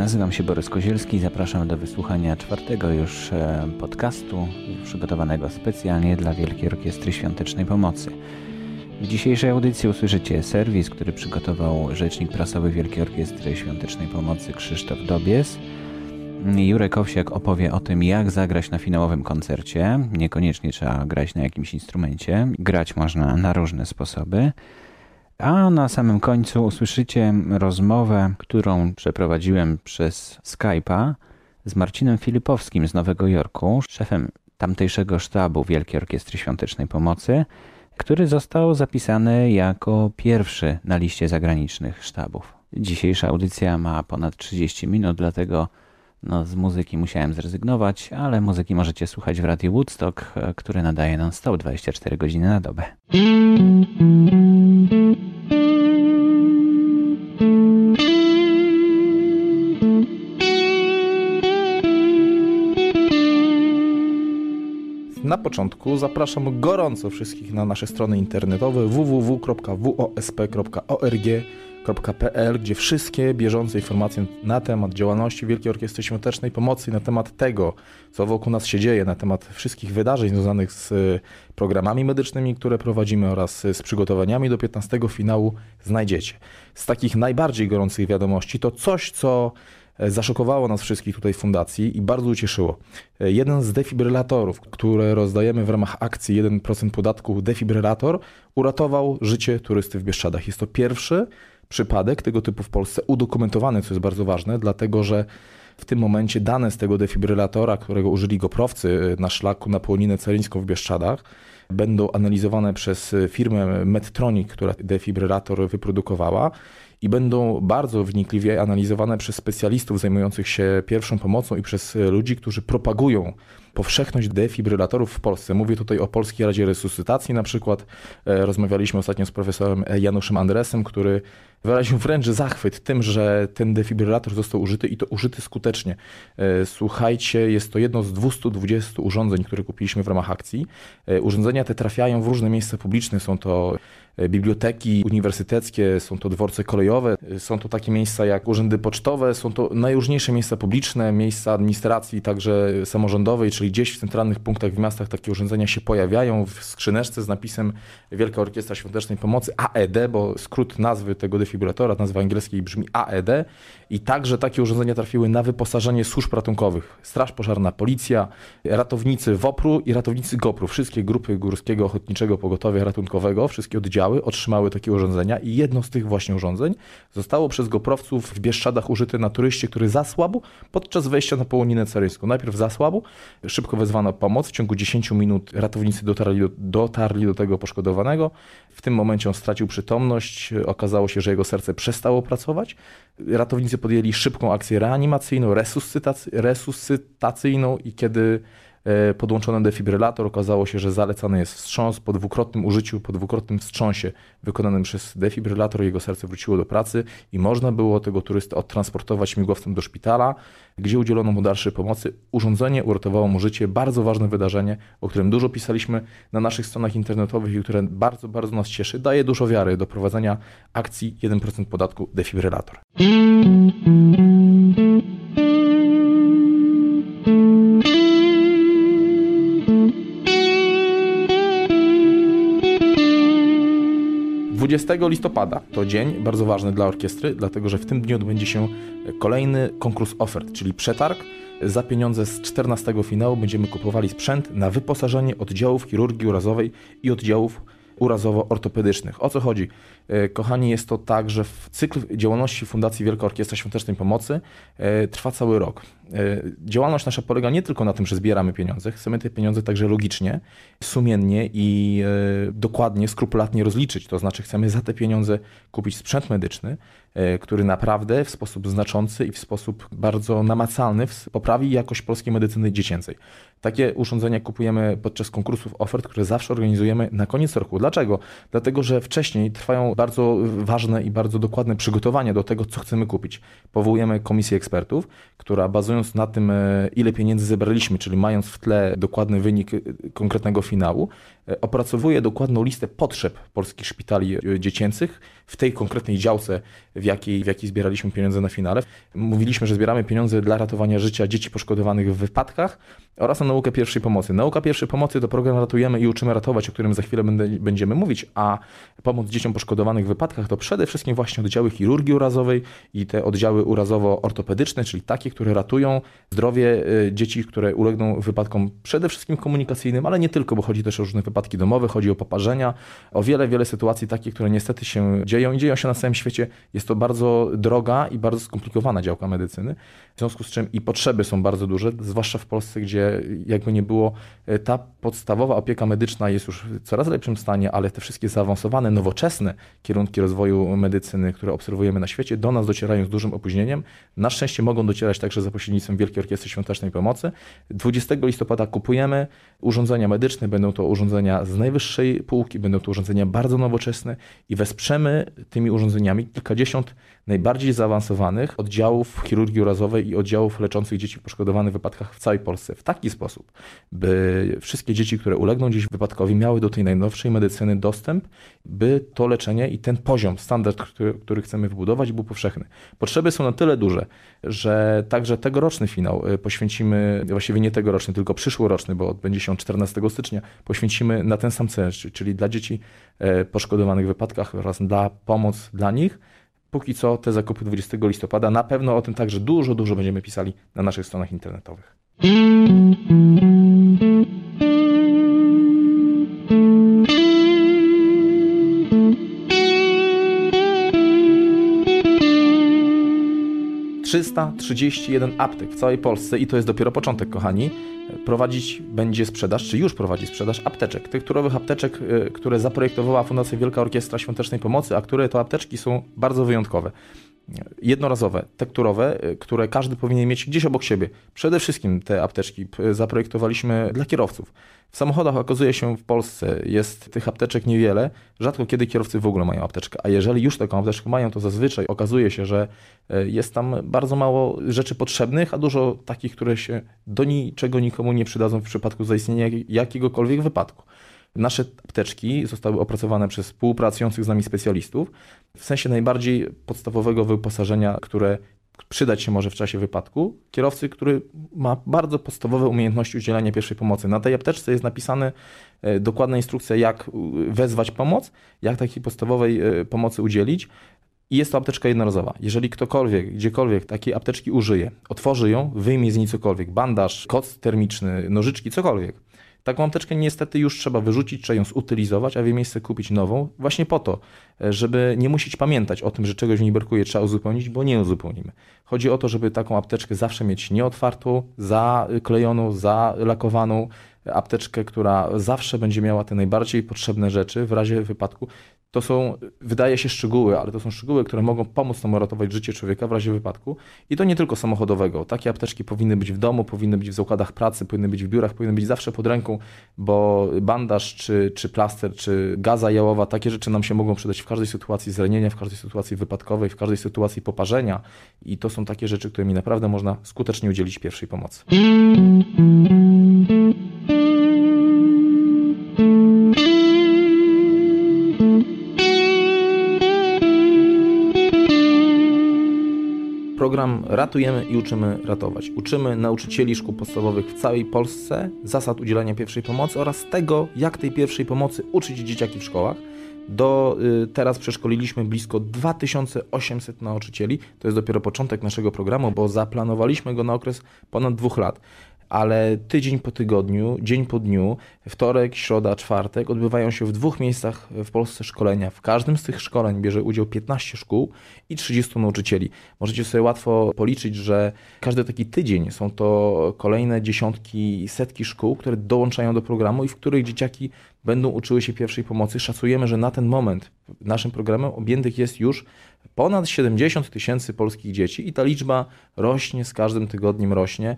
nazywam się Borys Kozielski. Zapraszam do wysłuchania czwartego już e, podcastu przygotowanego specjalnie dla Wielkiej Orkiestry Świątecznej Pomocy. W dzisiejszej audycji usłyszycie serwis, który przygotował rzecznik prasowy Wielkiej Orkiestry Świątecznej Pomocy Krzysztof Dobies. Jurek Owsiak opowie o tym, jak zagrać na finałowym koncercie. Niekoniecznie trzeba grać na jakimś instrumencie. Grać można na różne sposoby. A na samym końcu usłyszycie rozmowę, którą przeprowadziłem przez Skype'a z Marcinem Filipowskim z Nowego Jorku, szefem tamtejszego sztabu Wielkiej Orkiestry Świątecznej Pomocy, który został zapisany jako pierwszy na liście zagranicznych sztabów. Dzisiejsza audycja ma ponad 30 minut, dlatego no, z muzyki musiałem zrezygnować, ale muzyki możecie słuchać w Radiu Woodstock, który nadaje non-stop 24 godziny na dobę. Na początku zapraszam gorąco wszystkich na nasze strony internetowe www.wosp.org.pl, gdzie wszystkie bieżące informacje na temat działalności Wielkiej Orkiestry Świątecznej Pomocy, na temat tego, co wokół nas się dzieje, na temat wszystkich wydarzeń związanych z programami medycznymi, które prowadzimy oraz z przygotowaniami do 15 finału znajdziecie. Z takich najbardziej gorących wiadomości to coś, co E, zaszokowało nas wszystkich tutaj w fundacji i bardzo ucieszyło. E, jeden z defibrylatorów, które rozdajemy w ramach akcji 1% podatku defibrylator, uratował życie turysty w Bieszczadach. Jest to pierwszy przypadek tego typu w Polsce udokumentowany, co jest bardzo ważne, dlatego że w tym momencie dane z tego defibrylatora, którego użyli goprowcy e, na szlaku na Połoninę Celińską w Bieszczadach, będą analizowane przez firmę Medtronic, która defibrylator wyprodukowała i będą bardzo wnikliwie analizowane przez specjalistów zajmujących się pierwszą pomocą i przez ludzi, którzy propagują powszechność defibrylatorów w Polsce. Mówię tutaj o Polskiej Radzie Resuscytacji na przykład. E, rozmawialiśmy ostatnio z profesorem Januszem Andresem, który wyraził wręcz zachwyt tym, że ten defibrylator został użyty i to użyty skutecznie. E, słuchajcie, jest to jedno z 220 urządzeń, które kupiliśmy w ramach akcji. E, urządzenia te trafiają w różne miejsca publiczne. Są to biblioteki uniwersyteckie, są to dworce kolejowe, są to takie miejsca jak urzędy pocztowe, są to najróżniejsze miejsca publiczne, miejsca administracji, także samorządowej, czyli gdzieś w centralnych punktach w miastach takie urządzenia się pojawiają. W skrzyneczce z napisem Wielka Orkiestra Świątecznej Pomocy AED, bo skrót nazwy tego defibrylatora, nazwa angielskiej brzmi AED i także takie urządzenia trafiły na wyposażenie służb ratunkowych. Straż Pożarna, Policja, ratownicy WOPR-u i ratownicy GOPR-u. Wszystkie grupy Górskiego Ochotniczego Pogotowia Ratunkowego, wszystkie oddziały otrzymały takie urządzenia i jedno z tych właśnie urządzeń zostało przez goprowców w Bieszczadach użyte na turyście, który zasłabł podczas wejścia na Połoninę Caryńską. Najpierw zasłabł, szybko wezwano pomoc, w ciągu 10 minut ratownicy dotarli do, dotarli do tego poszkodowanego. W tym momencie on stracił przytomność, okazało się, że jego serce przestało pracować. Ratownicy podjęli szybką akcję reanimacyjną, resuscytacyjną i kiedy E, podłączony defibrylator. Okazało się, że zalecany jest wstrząs po dwukrotnym użyciu, po dwukrotnym wstrząsie wykonanym przez defibrylator. Jego serce wróciło do pracy i można było tego turystę odtransportować śmigłowcem do szpitala, gdzie udzielono mu dalszej pomocy. Urządzenie uratowało mu życie. Bardzo ważne wydarzenie, o którym dużo pisaliśmy na naszych stronach internetowych i które bardzo, bardzo nas cieszy. Daje dużo wiary do prowadzenia akcji 1% podatku defibrylator. 20 listopada to dzień bardzo ważny dla orkiestry, dlatego że w tym dniu odbędzie się kolejny konkurs ofert, czyli przetarg. Za pieniądze z 14 finału będziemy kupowali sprzęt na wyposażenie oddziałów chirurgii urazowej i oddziałów urazowo-ortopedycznych. O co chodzi? E, kochani, jest to tak, że cykl działalności Fundacji Wielka Orkiestra Świątecznej Pomocy e, trwa cały rok. E, działalność nasza polega nie tylko na tym, że zbieramy pieniądze, chcemy te pieniądze także logicznie, sumiennie i dokładnie, skrupulatnie rozliczyć. To znaczy chcemy za te pieniądze kupić sprzęt medyczny, który naprawdę w sposób znaczący i w sposób bardzo namacalny poprawi jakość polskiej medycyny dziecięcej. Takie urządzenia kupujemy podczas konkursów ofert, które zawsze organizujemy na koniec roku. Dlaczego? Dlatego, że wcześniej trwają bardzo ważne i bardzo dokładne przygotowania do tego, co chcemy kupić. Powołujemy komisję ekspertów, która bazując bazując na tym, e, ile pieniędzy zebraliśmy, czyli mając w tle dokładny wynik e, konkretnego finału, opracowuje dokładną listę potrzeb polskich szpitali dziecięcych w tej konkretnej działce, w jakiej, w jakiej zbieraliśmy pieniądze na finale. Mówiliśmy, że zbieramy pieniądze dla ratowania życia dzieci poszkodowanych w wypadkach oraz na naukę pierwszej pomocy. Nauka pierwszej pomocy to program Ratujemy i Uczymy Ratować, o którym za chwilę będziemy mówić, a pomoc dzieciom poszkodowanych w wypadkach to przede wszystkim właśnie oddziały chirurgii urazowej i te oddziały urazowo-ortopedyczne, czyli takie, które ratują zdrowie y, dzieci, które ulegną wypadkom przede wszystkim komunikacyjnym, ale nie tylko, bo chodzi też o różne domowe, chodzi o poparzenia, o wiele, wiele sytuacji takich, które niestety się dzieją i dzieją się na całym świecie. Jest to bardzo droga i bardzo skomplikowana działka medycyny, w związku z czym i potrzeby są bardzo duże, zwłaszcza w Polsce, gdzie jakby nie było, y, ta podstawowa opieka medyczna jest już w coraz lepszym stanie, ale te wszystkie zaawansowane, nowoczesne kierunki rozwoju medycyny, które obserwujemy na świecie, do nas docierają z dużym opóźnieniem. Na szczęście mogą docierać także za pośrednictwem Wielkiej Orkiestry Świątecznej Pomocy. 20 listopada kupujemy urządzenia medyczne, będą to urządzenia z najwyższej półki, będą to urządzenia bardzo nowoczesne i wesprzemy tymi urządzeniami kilkadziesiąt najbardziej zaawansowanych oddziałów chirurgii urazowej i oddziałów leczących dzieci poszkodowanych wypadkach w całej Polsce w taki sposób, by wszystkie dzieci, które ulegną dziś wypadkowi, miały do tej najnowszej medycyny dostęp, by to leczenie i ten poziom, standard, który, który chcemy wybudować, był powszechny. Potrzeby są na tyle duże, że także tegoroczny finał y, poświęcimy, właściwie nie tegoroczny, tylko przyszłoroczny, bo odbędzie się 14 stycznia, poświęcimy na ten sam cel, czyli dla dzieci e, poszkodowanych w wypadkach oraz dla pomoc dla nich. Póki co te zakupy 20 listopada, na pewno o tym także dużo, dużo będziemy pisali na naszych stronach internetowych. 331 aptek w całej Polsce i to jest dopiero początek, kochani. Prowadzić będzie sprzedaż, czy już prowadzi sprzedaż apteczek. Tekturowych apteczek, y, które zaprojektowała Fundacja Wielka Orkiestra Świątecznej Pomocy, a które to apteczki są bardzo wyjątkowe jednorazowe, tekturowe, y, które każdy powinien mieć gdzieś obok siebie. Przede wszystkim te apteczki zaprojektowaliśmy dla kierowców. W samochodach okazuje się w Polsce jest tych apteczek niewiele, rzadko kiedy kierowcy w ogóle mają apteczkę, a jeżeli już taką apteczkę mają, to zazwyczaj okazuje się, że y, jest tam bardzo mało rzeczy potrzebnych, a dużo takich, które się do niczego nikomu nie przydadzą w przypadku zaistnienia jakiegokolwiek wypadku. Nasze apteczki zostały opracowane przez współpracujących z nami specjalistów w sensie najbardziej podstawowego wyposażenia, które przydać się może w czasie wypadku. Kierowcy, który ma bardzo podstawowe umiejętności udzielania pierwszej pomocy. Na tej apteczce jest napisane e, dokładna instrukcja, jak e, wezwać pomoc, jak takiej podstawowej e, pomocy udzielić. I jest to apteczka jednorazowa. Jeżeli ktokolwiek, gdziekolwiek takiej apteczki użyje, otworzy ją, wyjmie z niej cokolwiek, bandaż, koc termiczny, nożyczki, cokolwiek, Taką apteczkę niestety już trzeba wyrzucić, trzeba ją zutylizować, a w jej miejsce kupić nową, właśnie po to, żeby nie musieć pamiętać o tym, że czegoś nie brakuje, trzeba uzupełnić, bo nie uzupełnimy. Chodzi o to, żeby taką apteczkę zawsze mieć nieotwartą, zaklejoną, zalakowaną, apteczkę, która zawsze będzie miała te najbardziej potrzebne rzeczy w razie wypadku. To są, wydaje się, szczegóły, ale to są szczegóły, które mogą pomóc nam uratować życie człowieka w razie wypadku. I to nie tylko samochodowego. Takie apteczki powinny być w domu, powinny być w zakładach pracy, powinny być w biurach, powinny być zawsze pod ręką, bo bandaż, czy, czy plaster, czy gaza jałowa, takie rzeczy nam się mogą przydać w każdej sytuacji zranienia, w każdej sytuacji wypadkowej, w każdej sytuacji poparzenia. I to są takie rzeczy, którymi naprawdę można skutecznie udzielić pierwszej pomocy. Program Ratujemy i uczymy ratować. Uczymy nauczycieli szkół podstawowych w całej Polsce zasad udzielania pierwszej pomocy oraz tego, jak tej pierwszej pomocy uczyć dzieciaki w szkołach. Do y, teraz przeszkoliliśmy blisko 2800 nauczycieli. To jest dopiero początek naszego programu, bo zaplanowaliśmy go na okres ponad dwóch lat ale tydzień po tygodniu, dzień po dniu, wtorek, środa, czwartek odbywają się w dwóch miejscach w Polsce szkolenia. W każdym z tych szkoleń bierze udział 15 szkół i 30 nauczycieli. Możecie sobie łatwo policzyć, że każdy taki tydzień są to kolejne dziesiątki, setki szkół, które dołączają do programu i w których dzieciaki będą uczyły się pierwszej pomocy. Szacujemy, że na ten moment naszym programem objętych jest już ponad 70 tysięcy polskich dzieci i ta liczba rośnie, z każdym tygodniem rośnie.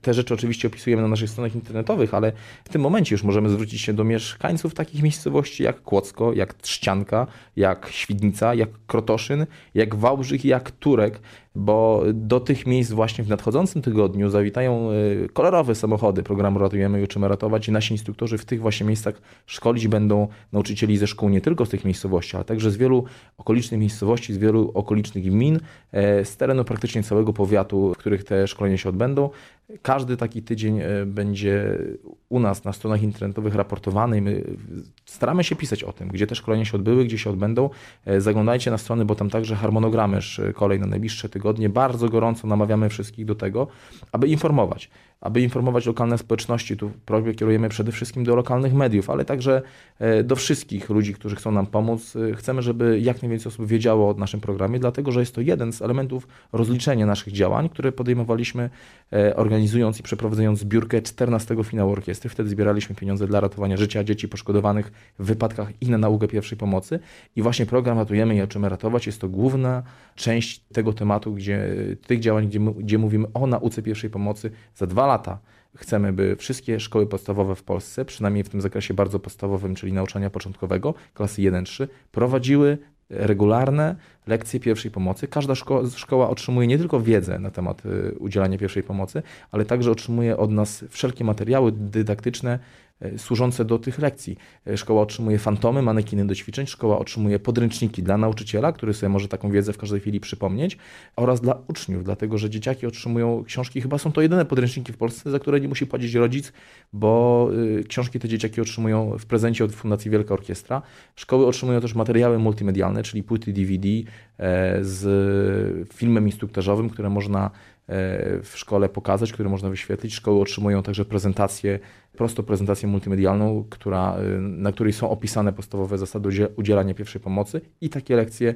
Te rzeczy oczywiście opisujemy na naszych stronach internetowych, ale w tym momencie już możemy zwrócić się do mieszkańców takich miejscowości jak Kłodzko, jak Trzcianka, jak Świdnica, jak Krotoszyn, jak Wałbrzych jak Turek. Bo do tych miejsc właśnie w nadchodzącym tygodniu zawitają y, kolorowe samochody programu Ratujemy i Uczymy Ratować i nasi instruktorzy w tych właśnie miejscach szkolić będą nauczycieli ze szkół nie tylko z tych miejscowości, ale także z wielu okolicznych miejscowości, z wielu okolicznych gmin, e, z terenu praktycznie całego powiatu, w których te szkolenia się odbędą. Każdy taki tydzień e, będzie u nas na stronach internetowych raportowany my staramy się pisać o tym, gdzie te szkolenia się odbyły, gdzie się odbędą. E, zaglądajcie na strony, bo tam także harmonogramy kolej na najbliższe tygodnie. Bardzo gorąco namawiamy wszystkich do tego, aby informować aby informować lokalne społeczności. Tu prośbę kierujemy przede wszystkim do lokalnych mediów, ale także e, do wszystkich ludzi, którzy chcą nam pomóc. E, chcemy, żeby jak najwięcej osób wiedziało o naszym programie, dlatego że jest to jeden z elementów rozliczenia naszych działań, które podejmowaliśmy e, organizując i przeprowadzając zbiórkę 14 finału orkiestry. Wtedy zbieraliśmy pieniądze dla ratowania życia dzieci poszkodowanych w wypadkach i na naukę pierwszej pomocy. I właśnie program Ratujemy i Uczymy Ratować jest to główna część tego tematu, gdzie, tych działań, gdzie, gdzie mówimy o nauce pierwszej pomocy za dwa lata chcemy, by wszystkie szkoły podstawowe w Polsce, przynajmniej w tym zakresie bardzo podstawowym, czyli nauczania początkowego, klasy 1-3, prowadziły regularne lekcje pierwszej pomocy. Każda szkoła, szkoła, otrzymuje nie tylko wiedzę na temat y, udzielania pierwszej pomocy, ale także otrzymuje od nas wszelkie materiały dydaktyczne E, służące do tych lekcji. E, szkoła otrzymuje fantomy, manekiny do ćwiczeń, szkoła otrzymuje podręczniki dla nauczyciela, który sobie może taką wiedzę w każdej chwili przypomnieć, oraz dla uczniów, dlatego że dzieciaki otrzymują książki, chyba są to jedyne podręczniki w Polsce, za które nie musi płacić rodzic, bo y, książki te dzieciaki otrzymują w prezencie od Fundacji Wielka Orkiestra. Szkoły otrzymują też materiały multimedialne, czyli płyty DVD z filmem instruktażowym, które można w szkole pokazać, które można wyświetlić. Szkoły otrzymują także prezentację, prostą prezentację multimedialną, która, y, na której są opisane podstawowe zasady udzielania pierwszej pomocy i takie lekcje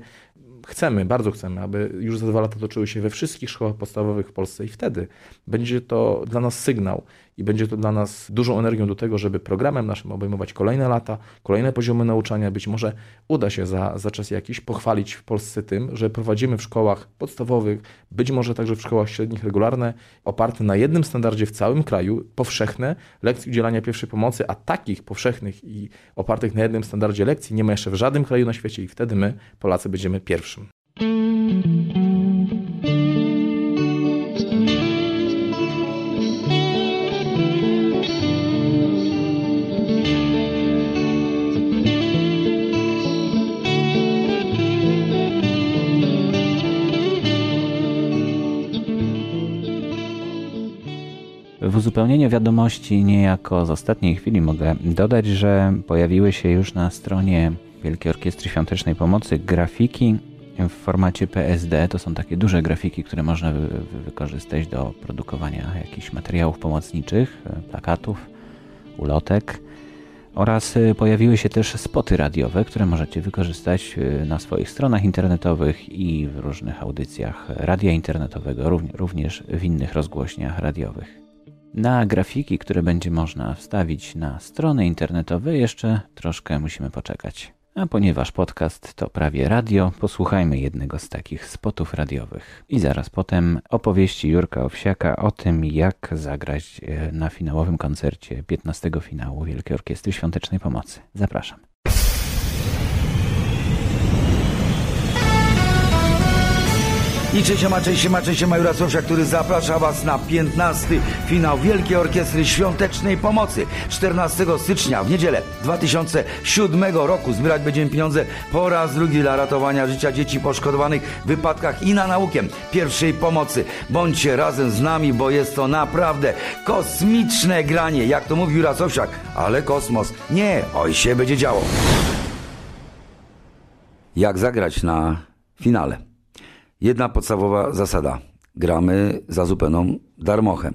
chcemy, bardzo chcemy, aby już za dwa lata toczyły się we wszystkich szkołach podstawowych w Polsce i wtedy będzie to dla nas sygnał i będzie to dla nas dużą energią do tego, żeby programem naszym obejmować kolejne lata, kolejne poziomy nauczania. Być może uda się za, za czas jakiś pochwalić w Polsce tym, że prowadzimy w szkołach podstawowych, być może także w szkołach średnich regularne, oparte na jednym standardzie w całym kraju, powszechne lekcje udzielania pierwszej pomocy, a takich powszechnych i opartych na jednym standardzie lekcji nie ma jeszcze w żadnym kraju na świecie i wtedy my, Polacy, będziemy pierwszym. W uzupełnieniu wiadomości niejako z ostatniej chwili mogę dodać, że pojawiły się już na stronie Wielkiej Orkiestry Świątecznej Pomocy grafiki w formacie PSD. To są takie duże grafiki, które można wy wykorzystać do produkowania jakichś materiałów pomocniczych, plakatów, ulotek. Oraz y, pojawiły się też spoty radiowe, które możecie wykorzystać y, na swoich stronach internetowych i w różnych audycjach radia internetowego, również w innych rozgłośniach radiowych. Na grafiki, które będzie można wstawić na strony internetowe, jeszcze troszkę musimy poczekać. A ponieważ podcast to prawie radio, posłuchajmy jednego z takich spotów radiowych. I zaraz potem opowieści Jurka Owsiaka o tym, jak zagrać e, na finałowym koncercie 15 finału Wielkiej Orkiestry Świątecznej Pomocy. Zapraszam. I cześć ma, cześć ma, cześć ma Jurasowsia, który zaprasza Was na 15. finał Wielkiej Orkiestry Świątecznej Pomocy. 14 stycznia w niedzielę 2007 roku zbierać będziemy pieniądze po raz drugi dla ratowania życia dzieci poszkodowanych w wypadkach i na naukę pierwszej pomocy. Bądźcie razem z nami, bo jest to naprawdę kosmiczne granie, jak to mówił Jurasowsiak, ale kosmos nie, oj się będzie działo. Jak zagrać na finale? Jedna podstawowa zasada. Gramy za zupełną darmochę.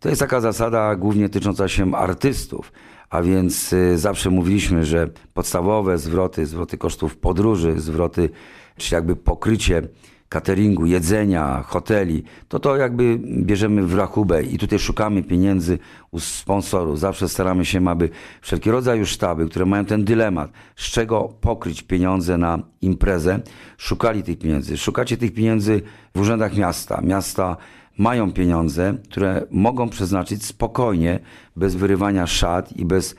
To jest taka zasada głównie tycząca się artystów, a więc y, zawsze mówiliśmy, że podstawowe zwroty, zwroty kosztów podróży, zwroty, czy jakby pokrycie cateringu, jedzenia, hoteli, to to jakby bierzemy w rachubę i tutaj szukamy pieniędzy u sponsorów. Zawsze staramy się, aby wszelkie rodzaju sztaby, które mają ten dylemat, z czego pokryć pieniądze na imprezę, szukali tych pieniędzy. Szukacie tych pieniędzy w urzędach miasta. Miasta mają pieniądze, które mogą przeznaczyć spokojnie, bez wyrywania szat i bez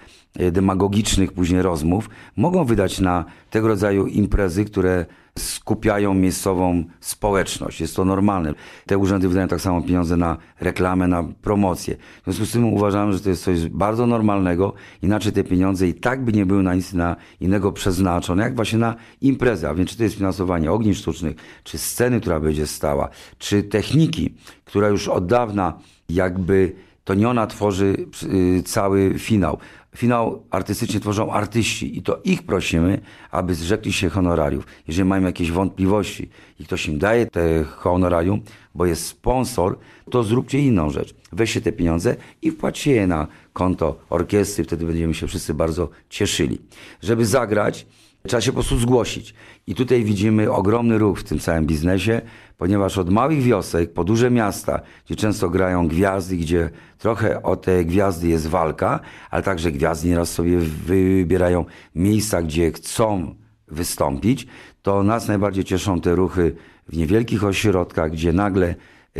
demagogicznych później rozmów, mogą wydać na tego rodzaju imprezy, które skupiają miejscową społeczność. Jest to normalne. Te urzędy wydają tak samo pieniądze na reklamę, na promocję. W związku z tym uważamy, że to jest coś bardzo normalnego. Inaczej te pieniądze i tak by nie były na nic na innego przeznaczone, jak właśnie na imprezę. A więc czy to jest finansowanie ogniw sztucznych, czy sceny, która będzie stała, czy techniki, która już od dawna jakby to nie ona tworzy y, cały finał. Finał artystycznie tworzą artyści i to ich prosimy, aby zrzekli się honorariów. Jeżeli mają jakieś wątpliwości i ktoś im daje te honorarium, bo jest sponsor, to zróbcie inną rzecz. Weźcie te pieniądze i wpłaćcie je na konto orkiestry, wtedy będziemy się wszyscy bardzo cieszyli. Żeby zagrać, Trzeba się po prostu zgłosić. I tutaj widzimy ogromny ruch w tym całym biznesie, ponieważ od małych wiosek po duże miasta, gdzie często grają gwiazdy, gdzie trochę o te gwiazdy jest walka, ale także gwiazdy nieraz sobie wybierają miejsca, gdzie chcą wystąpić, to nas najbardziej cieszą te ruchy w niewielkich ośrodkach, gdzie nagle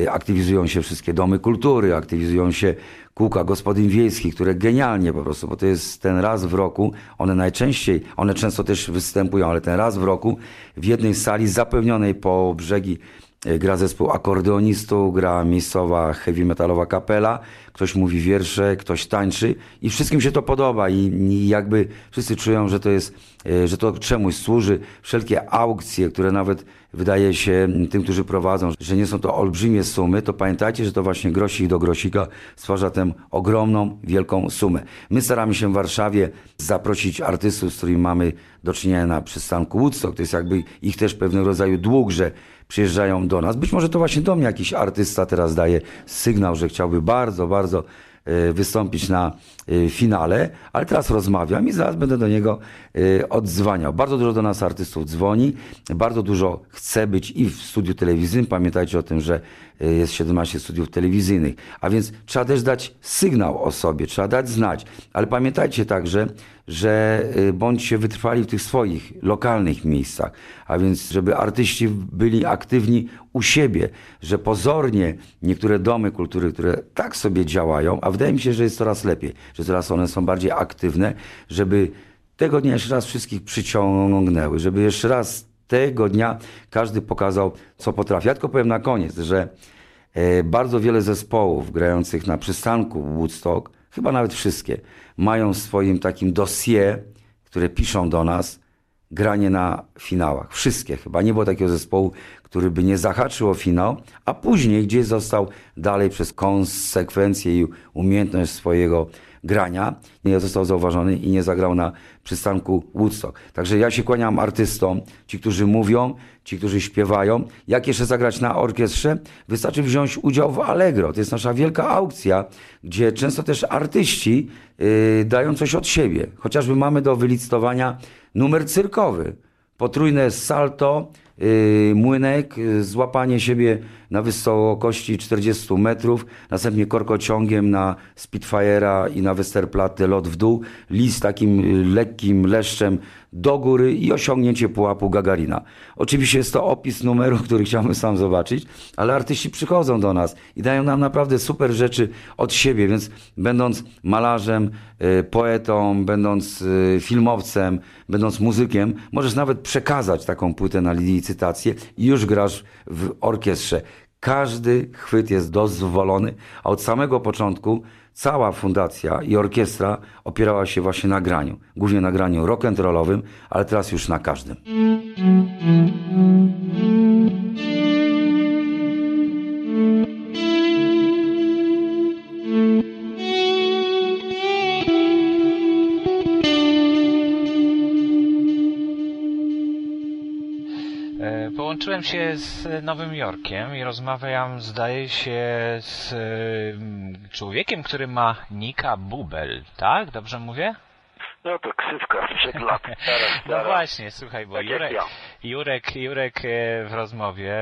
aktywizują się wszystkie domy kultury, aktywizują się kółka gospodyń wiejskich, które genialnie po prostu, bo to jest ten raz w roku, one najczęściej, one często też występują, ale ten raz w roku w jednej sali zapewnionej po brzegi gra zespół akordeonistów, gra miejscowa heavy metalowa kapela, ktoś mówi wiersze, ktoś tańczy i wszystkim się to podoba i, i jakby wszyscy czują, że to jest, e, że to czemuś służy. Wszelkie aukcje, które nawet wydaje się tym, którzy prowadzą, że nie są to olbrzymie sumy, to pamiętajcie, że to właśnie grosik do grosika stwarza tę ogromną, wielką sumę. My staramy się w Warszawie zaprosić artystów, z którymi mamy do czynienia na przystanku Woodstock. To jest jakby ich też pewnego rodzaju dług, że przyjeżdżają do nas. Być może to właśnie do mnie jakiś artysta teraz daje sygnał, że chciałby bardzo, bardzo e, wystąpić na e, finale, ale teraz rozmawiam i zaraz będę do niego e, odzwaniał. Bardzo dużo do nas artystów dzwoni, bardzo dużo chce być i w studiu telewizyjnym. Pamiętajcie o tym, że jest 17 studiów telewizyjnych, a więc trzeba też dać sygnał o sobie, trzeba dać znać, ale pamiętajcie także, że y, bądźcie wytrwali w tych swoich lokalnych miejscach, a więc żeby artyści byli aktywni u siebie, że pozornie niektóre domy kultury, które tak sobie działają, a wydaje mi się, że jest coraz lepiej, że coraz one są bardziej aktywne, żeby tego dnia jeszcze raz wszystkich przyciągnęły, żeby jeszcze raz tego dnia każdy pokazał, co potrafi. Ja tylko powiem na koniec, że e, bardzo wiele zespołów grających na przystanku Woodstock, chyba nawet wszystkie, mają w swoim takim dossier, które piszą do nas, granie na finałach. Wszystkie chyba. Nie było takiego zespołu, który by nie zahaczył o finał, a później gdzieś został dalej przez konsekwencję i umiejętność swojego grania, nie został zauważony i nie zagrał na przystanku Woodstock. Także ja się kłaniam artystom, ci, którzy mówią, ci, którzy śpiewają. Jak jeszcze zagrać na orkiestrze? Wystarczy wziąć udział w Allegro. To jest nasza wielka aukcja, gdzie często też artyści yy, dają coś od siebie. Chociażby mamy do wylicytowania numer cyrkowy. Potrójne salto, młynek, yy, złapanie siebie na wysokości 40 metrów, następnie korkociągiem na Spitfire'a i na Westerplatte lot w dół, list takim y, lekkim leszczem do góry i osiągnięcie pułapu Gagarina. Oczywiście jest to opis numeru, który chciałbym sam zobaczyć, ale artyści przychodzą do nas i dają nam naprawdę super rzeczy od siebie, więc będąc malarzem, y, poetą, będąc y, filmowcem, będąc muzykiem, możesz nawet przekazać taką płytę na licytację i już grasz w orkiestrze. Każdy chwyt jest dozwolony, a od samego początku cała fundacja i orkiestra opierała się właśnie na graniu. Głównie na graniu rock'n'rollowym, ale teraz już na każdym. Połączyłem się z Nowym Jorkiem i rozmawiam, zdaje się, z mm, człowiekiem, który ma Nika Bubel, tak? Dobrze mówię? No to ksywka sprzed lat. no właśnie, słuchaj, bo tak Jurek, ja. Jurek, Jurek w rozmowie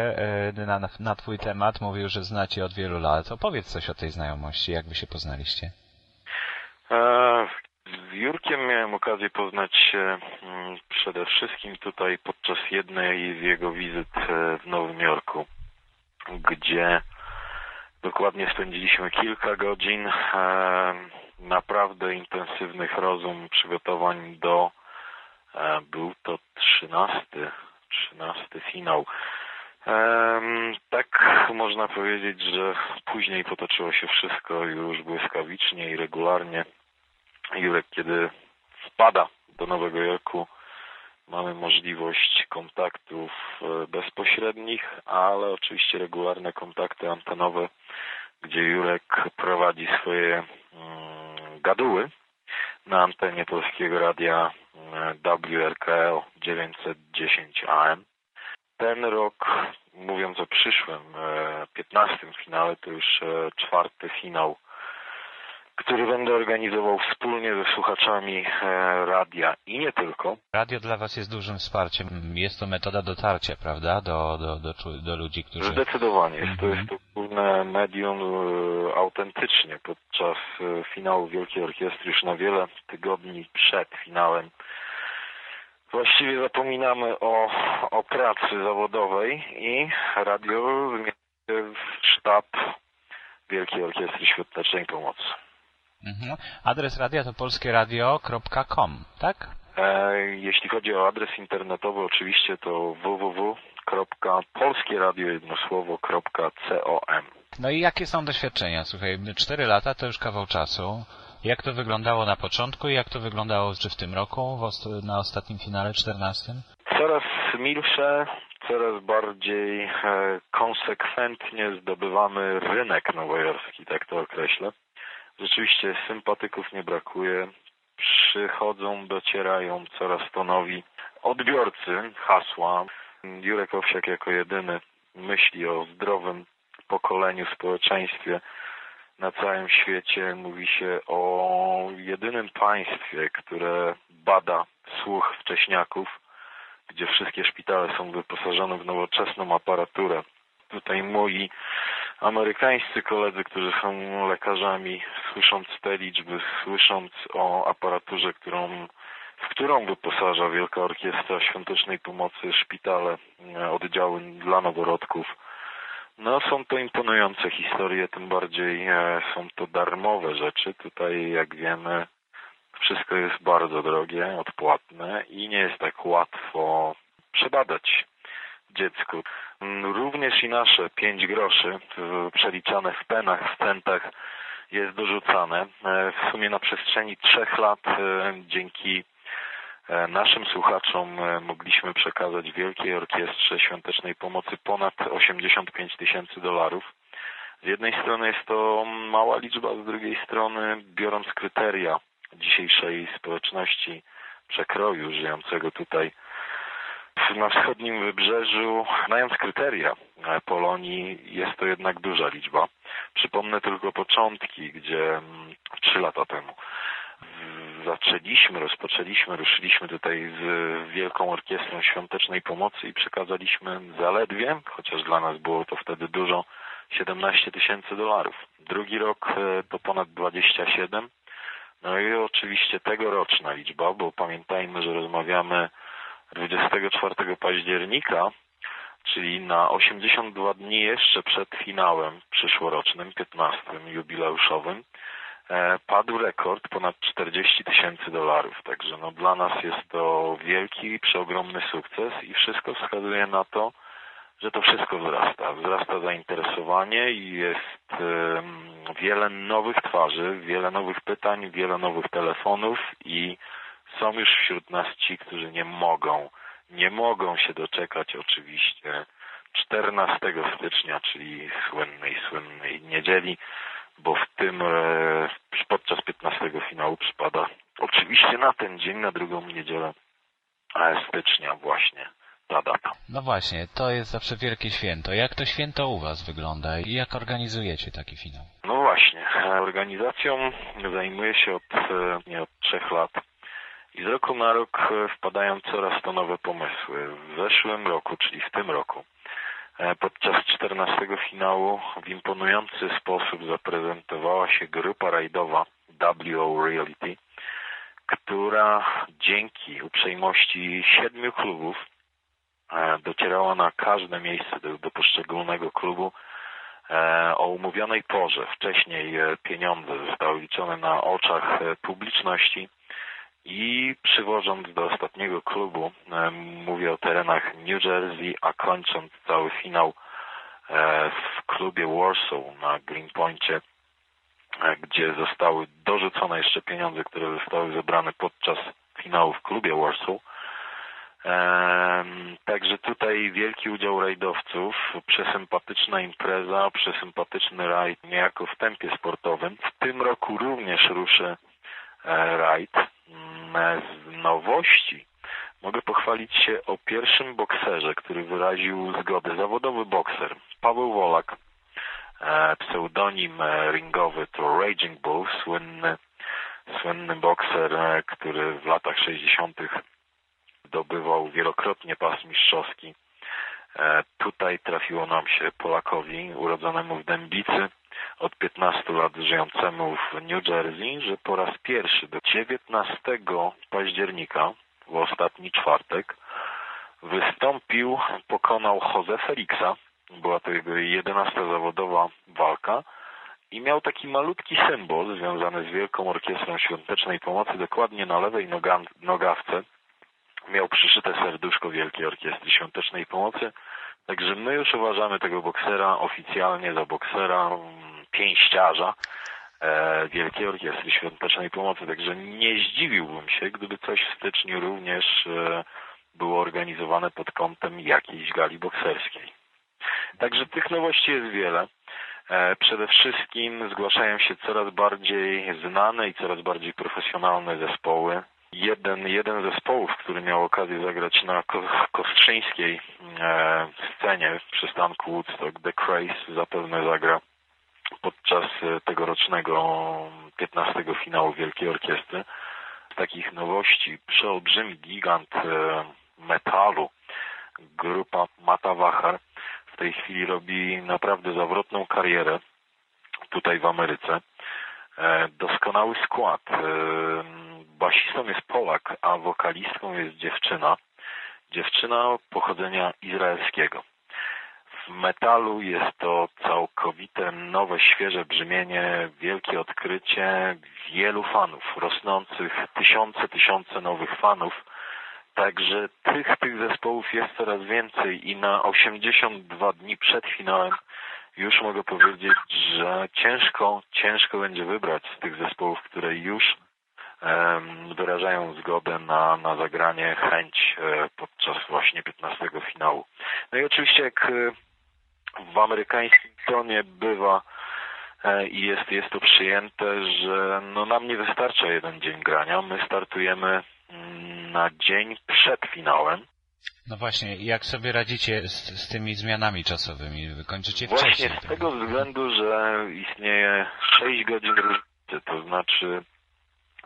e, na, na twój temat mówił, że znacie od wielu lat. Opowiedz coś o tej znajomości, jak wy się poznaliście. E, z Jurkiem miałem okazję poznać się mm, przede wszystkim tutaj podczas jednej z jego wizyt e, w Nowym Jorku, gdzie dokładnie spędziliśmy kilka godzin e, naprawdę intensywnych rozum, przygotowań do, e, był to 13, 13 finał. Tak można powiedzieć, że później potoczyło się wszystko już błyskawicznie i regularnie. Jurek, kiedy wpada do Nowego Jorku, mamy możliwość kontaktów e, bezpośrednich, ale oczywiście regularne kontakty antenowe, gdzie Jurek prowadzi swoje mm, gaduły na antenie Polskiego Radia e, WRKL 910 AM. Ten rok, mówiąc o przyszłym, 15 e, finale, to już czwarty finał który będę organizował wspólnie ze słuchaczami e, radia i nie tylko. Radio dla Was jest dużym wsparciem. Jest to metoda dotarcia, prawda, do, do, do, do ludzi, którzy... Zdecydowanie. Jest to, mhm. jest to główne medium e, autentycznie podczas e, finału Wielkiej Orkiestry już na wiele tygodni przed finałem. Właściwie zapominamy o, o pracy zawodowej i radio wymienia w sztab Wielkiej Orkiestry Świątecznej Pomocy. Mhm. Adres radia to polskieradio.com, tak? E, jeśli chodzi o adres internetowy, oczywiście to www.polskieradio.com. No i jakie są doświadczenia? Słuchaj, 4 lata to już kawał czasu. Jak to wyglądało na początku i jak to wyglądało czy w tym roku, na ostatnim finale 14? Coraz milsze, coraz bardziej e, konsekwentnie zdobywamy rynek nowojorski, tak to określę. Rzeczywiście sympatyków nie brakuje. Przychodzą, docierają coraz to nowi odbiorcy hasła. Jurek Owsiak jako jedyny myśli o zdrowym pokoleniu, społeczeństwie na całym świecie. Mówi się o jedynym państwie, które bada słuch wcześniaków, gdzie wszystkie szpitale są wyposażone w nowoczesną aparaturę. Tutaj moi amerykańscy koledzy, którzy są lekarzami, słysząc te liczby, słysząc o aparaturze, którą, w którą wyposaża Wielka Orkiestra Świątecznej Pomocy szpitale, e, oddziały dla noworodków, no są to imponujące historie, tym bardziej e, są to darmowe rzeczy. Tutaj, jak wiemy, wszystko jest bardzo drogie, odpłatne i nie jest tak łatwo przebadać dziecku. Również i nasze pięć groszy przeliczane w penach, w centach jest dorzucane. E, w sumie na przestrzeni trzech lat e, dzięki e, naszym słuchaczom mogliśmy przekazać Wielkiej Orkiestrze Świątecznej Pomocy ponad 85 tysięcy dolarów. Z jednej strony jest to mała liczba, z drugiej strony biorąc kryteria dzisiejszej społeczności przekroju żyjącego tutaj na wschodnim wybrzeżu, znając kryteria Polonii, jest to jednak duża liczba. Przypomnę tylko początki, gdzie mm, trzy lata temu zaczęliśmy, rozpoczęliśmy, ruszyliśmy tutaj z Wielką Orkiestrą Świątecznej Pomocy i przekazaliśmy zaledwie, chociaż dla nas było to wtedy dużo, 17 tysięcy dolarów. Drugi rok e, to ponad 27. No i oczywiście tegoroczna liczba, bo pamiętajmy, że rozmawiamy 24 października, czyli na 82 dni jeszcze przed finałem przyszłorocznym, 15 jubileuszowym, e, padł rekord ponad 40 tysięcy dolarów. Także no, dla nas jest to wielki, przeogromny sukces i wszystko wskazuje na to, że to wszystko wzrasta. Wzrasta zainteresowanie i jest wiele nowych twarzy, wiele nowych pytań, wiele nowych telefonów i są już wśród nas ci, którzy nie mogą, nie mogą się doczekać oczywiście 14 stycznia, czyli słynnej, słynnej niedzieli, bo w tym e, podczas 15 finału przypada oczywiście na ten dzień, na drugą niedzielę stycznia właśnie ta data. No właśnie, to jest zawsze wielkie święto. Jak to święto u Was wygląda i jak organizujecie taki finał? No właśnie, organizacją zajmuję się od, e, nie od trzech lat. I z roku na rok e, wpadają coraz to nowe pomysły. W zeszłym roku, czyli w tym roku, e, podczas 14 finału w imponujący sposób zaprezentowała się grupa rajdowa WO Reality, która dzięki uprzejmości siedmiu klubów e, docierała na każde miejsce do, do poszczególnego klubu o umówionej porze. Wcześniej pieniądze zostały liczone na oczach publiczności i przywożąc do ostatniego klubu, mówię o terenach New Jersey, a kończąc cały finał w klubie Warsaw na Greenpointie, gdzie zostały dorzucone jeszcze pieniądze, które zostały zebrane podczas finału w klubie Warsaw. Także tutaj wielki udział rajdowców, przesympatyczna impreza, przesympatyczny rajd niejako w tempie sportowym. W tym roku również ruszy e, rajd. Z nowości. Mogę pochwalić się o pierwszym bokserze, który wyraził zgodę. Zawodowy bokser. Paweł Wolak, e, pseudonim e, ringowy to Raging Bull, słynny, słynny bokser, który w latach 60 zdobywał wielokrotnie pas mistrzowski. E, tutaj trafiło nam się Polakowi urodzonemu w Dębicy, od 15 lat żyjącemu w New Jersey, że po raz pierwszy do 19 października, w ostatni czwartek, wystąpił, pokonał Jose Felixa. Była to jego 11 zawodowa walka i miał taki malutki symbol związany z Wielką Orkiestrą Świątecznej Pomocy dokładnie na lewej noga, nogawce miał przyszyte serduszko Wielkiej Orkiestry Świątecznej Pomocy. Także my już uważamy tego boksera oficjalnie za boksera, mm, pięściarza e, Wielkiej Orkiestry Świątecznej Pomocy. Także nie zdziwiłbym się, gdyby coś w styczniu również e, było organizowane pod kątem jakiejś gali bokserskiej. Także tych nowości jest wiele. E, przede wszystkim zgłaszają się coraz bardziej znane i coraz bardziej profesjonalne zespoły jeden, jeden zespołów, który miał okazję zagrać na kostrzyńskiej e, scenie przystanku Woodstock, The Craze, zapewne zagra podczas e, tegorocznego 15 finału Wielkiej Orkiestry. Z takich nowości przeolbrzymi gigant e, metalu, grupa Mata Wachar w tej chwili robi naprawdę zawrotną karierę tutaj w Ameryce. Doskonały skład basistą jest Polak, a wokalistką jest dziewczyna. Dziewczyna pochodzenia izraelskiego. W metalu jest to całkowite nowe, świeże brzmienie, wielkie odkrycie wielu fanów, rosnących tysiące, tysiące nowych fanów. Także tych, tych zespołów jest coraz więcej i na 82 dni przed finałem już mogę powiedzieć, że ciężko, ciężko będzie wybrać z tych zespołów, które już wyrażają zgodę na, na zagranie, chęć e, podczas właśnie 15 finału. No i oczywiście jak e, w amerykańskim tonie bywa e, i jest, jest to przyjęte, że no nam nie wystarcza jeden dzień grania. My startujemy mm, na dzień przed finałem. No właśnie, jak sobie radzicie z, z tymi zmianami czasowymi? Wykończycie wcześniej? Właśnie z tego względu, że istnieje 6 godzin różnicy, to znaczy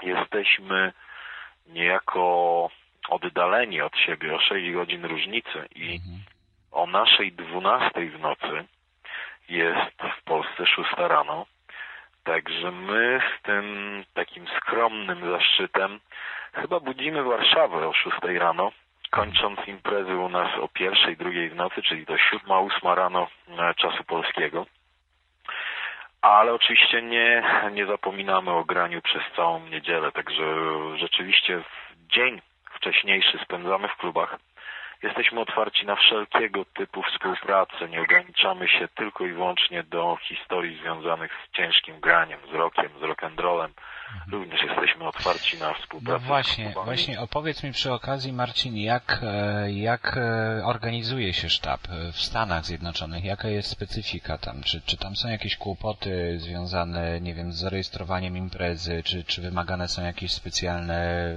jesteśmy niejako oddaleni od siebie o 6 godzin różnicy i mhm. o naszej 12 w nocy jest w Polsce 6 rano. Także my z tym takim skromnym zaszczytem chyba budzimy Warszawę o 6 rano, kończąc imprezy u nas o pierwszej, drugiej w nocy, czyli do 7, 8 rano e, czasu polskiego ale oczywiście nie, nie zapominamy o graniu przez całą niedzielę, także rzeczywiście dzień wcześniejszy spędzamy w klubach. Jesteśmy otwarci na wszelkiego typu współpracę. Nie ograniczamy się tylko i wyłącznie do historii związanych z ciężkim graniem, z rokiem, z rock'n'rollem. Również jesteśmy otwarci na współpracę. No właśnie, właśnie opowiedz mi przy okazji, Marcin, jak, e, jak e, organizuje się sztab w Stanach Zjednoczonych? Jaka jest specyfika tam? Czy, czy tam są jakieś kłopoty związane, nie wiem, z zarejestrowaniem imprezy? Czy, czy wymagane są jakieś specjalne,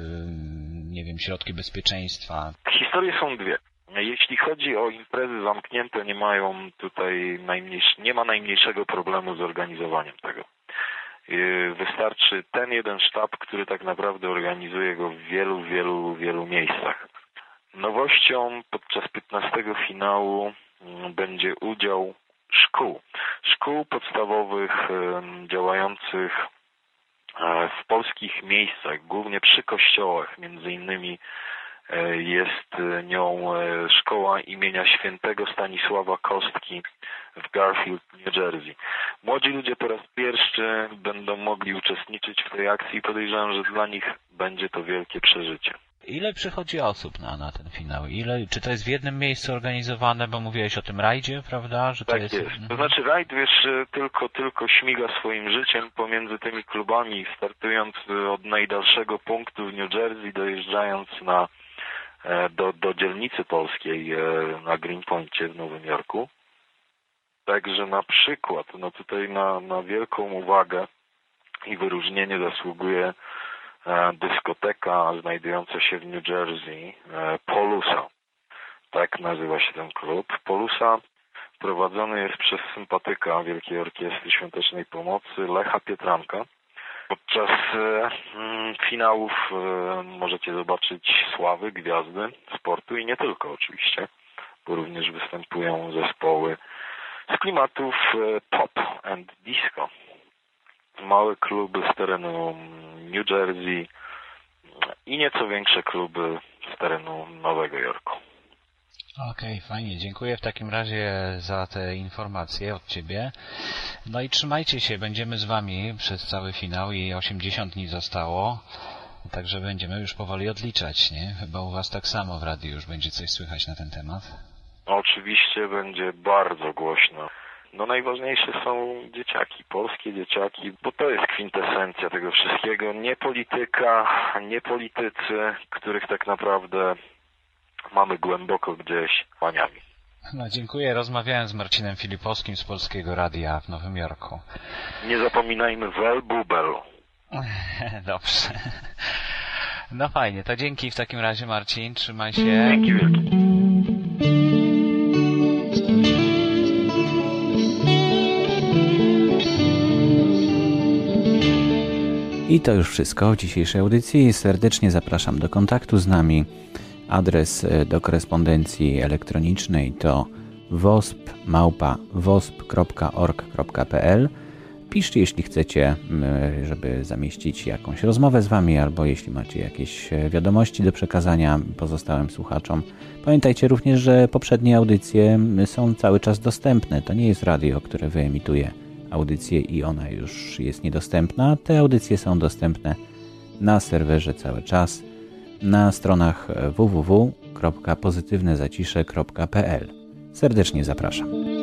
nie wiem, środki bezpieczeństwa? Historie są dwie. Jeśli chodzi o imprezy zamknięte, nie mają tutaj najmniejsz, nie ma najmniejszego problemu z organizowaniem tego. Y, wystarczy ten jeden sztab, który tak naprawdę organizuje go w wielu, wielu, wielu miejscach. Nowością podczas 15 finału mm, będzie udział szkół. Szkół podstawowych działających e, w polskich miejscach, głównie przy kościołach, między innymi jest nią e, szkoła imienia świętego Stanisława Kostki w Garfield, New Jersey. Młodzi ludzie po raz pierwszy będą mogli uczestniczyć w tej akcji i podejrzewam, że dla nich będzie to wielkie przeżycie. Ile przychodzi osób na, na ten finał? Ile, czy to jest w jednym miejscu organizowane, bo mówiłeś o tym rajdzie, prawda? Że to tak jest... jest. To Mhm. znaczy rajd, wiesz, tylko, tylko śmiga swoim życiem pomiędzy tymi klubami, startując od najdalszego punktu w New Jersey, dojeżdżając na, e, do, do dzielnicy polskiej e, na Greenpointie w Nowym Jorku. Także na przykład, no tutaj na, na wielką uwagę i wyróżnienie zasługuje e, dyskoteka znajdująca się w New Jersey, e, Polusa. Tak nazywa się ten klub. Polusa prowadzony jest przez sympatyka Wielkiej Orkiestry Świątecznej Pomocy Lecha Pietranka. Podczas e, mm, finałów e, możecie zobaczyć sławy, gwiazdy sportu i nie tylko oczywiście, bo również występują zespoły z klimatów e, pop and disco. Małe kluby z terenu New Jersey i nieco większe kluby z terenu Nowego Jorku. Okej, fajnie. Dziękuję w takim razie za te informacje od Ciebie. No i trzymajcie się, będziemy z Wami przez cały finał i 80 dni zostało. Także będziemy już powoli odliczać, nie? Chyba u Was tak samo w radiu już będzie coś słychać na ten temat. Oczywiście będzie bardzo głośno. No najważniejsze są dzieciaki, polskie dzieciaki, bo to jest kwintesencja tego wszystkiego. Nie polityka, nie politycy, których tak naprawdę mamy głęboko gdzieś paniami. No dziękuję. Rozmawiałem z Marcinem Filipowskim z Polskiego Radia w Nowym Jorku. Nie zapominajmy Wel Bubel. Dobrze. No fajnie, to dzięki w takim razie Marcin, trzymaj się. Dzięki wielkie. I to już wszystko w dzisiejszej audycji. Serdecznie zapraszam do kontaktu z nami. Adres e, do korespondencji elektronicznej to wosp.wosp.org.pl Piszcie, jeśli chcecie, żeby zamieścić jakąś rozmowę z Wami, albo jeśli macie jakieś e, wiadomości do przekazania pozostałym słuchaczom. Pamiętajcie również, że poprzednie audycje są cały czas dostępne. To nie jest radio, które wyemituje audycję i ona już jest niedostępna. Te audycje są dostępne na serwerze cały czas na stronach www.pozytywnezacisze.pl. Serdecznie zapraszam.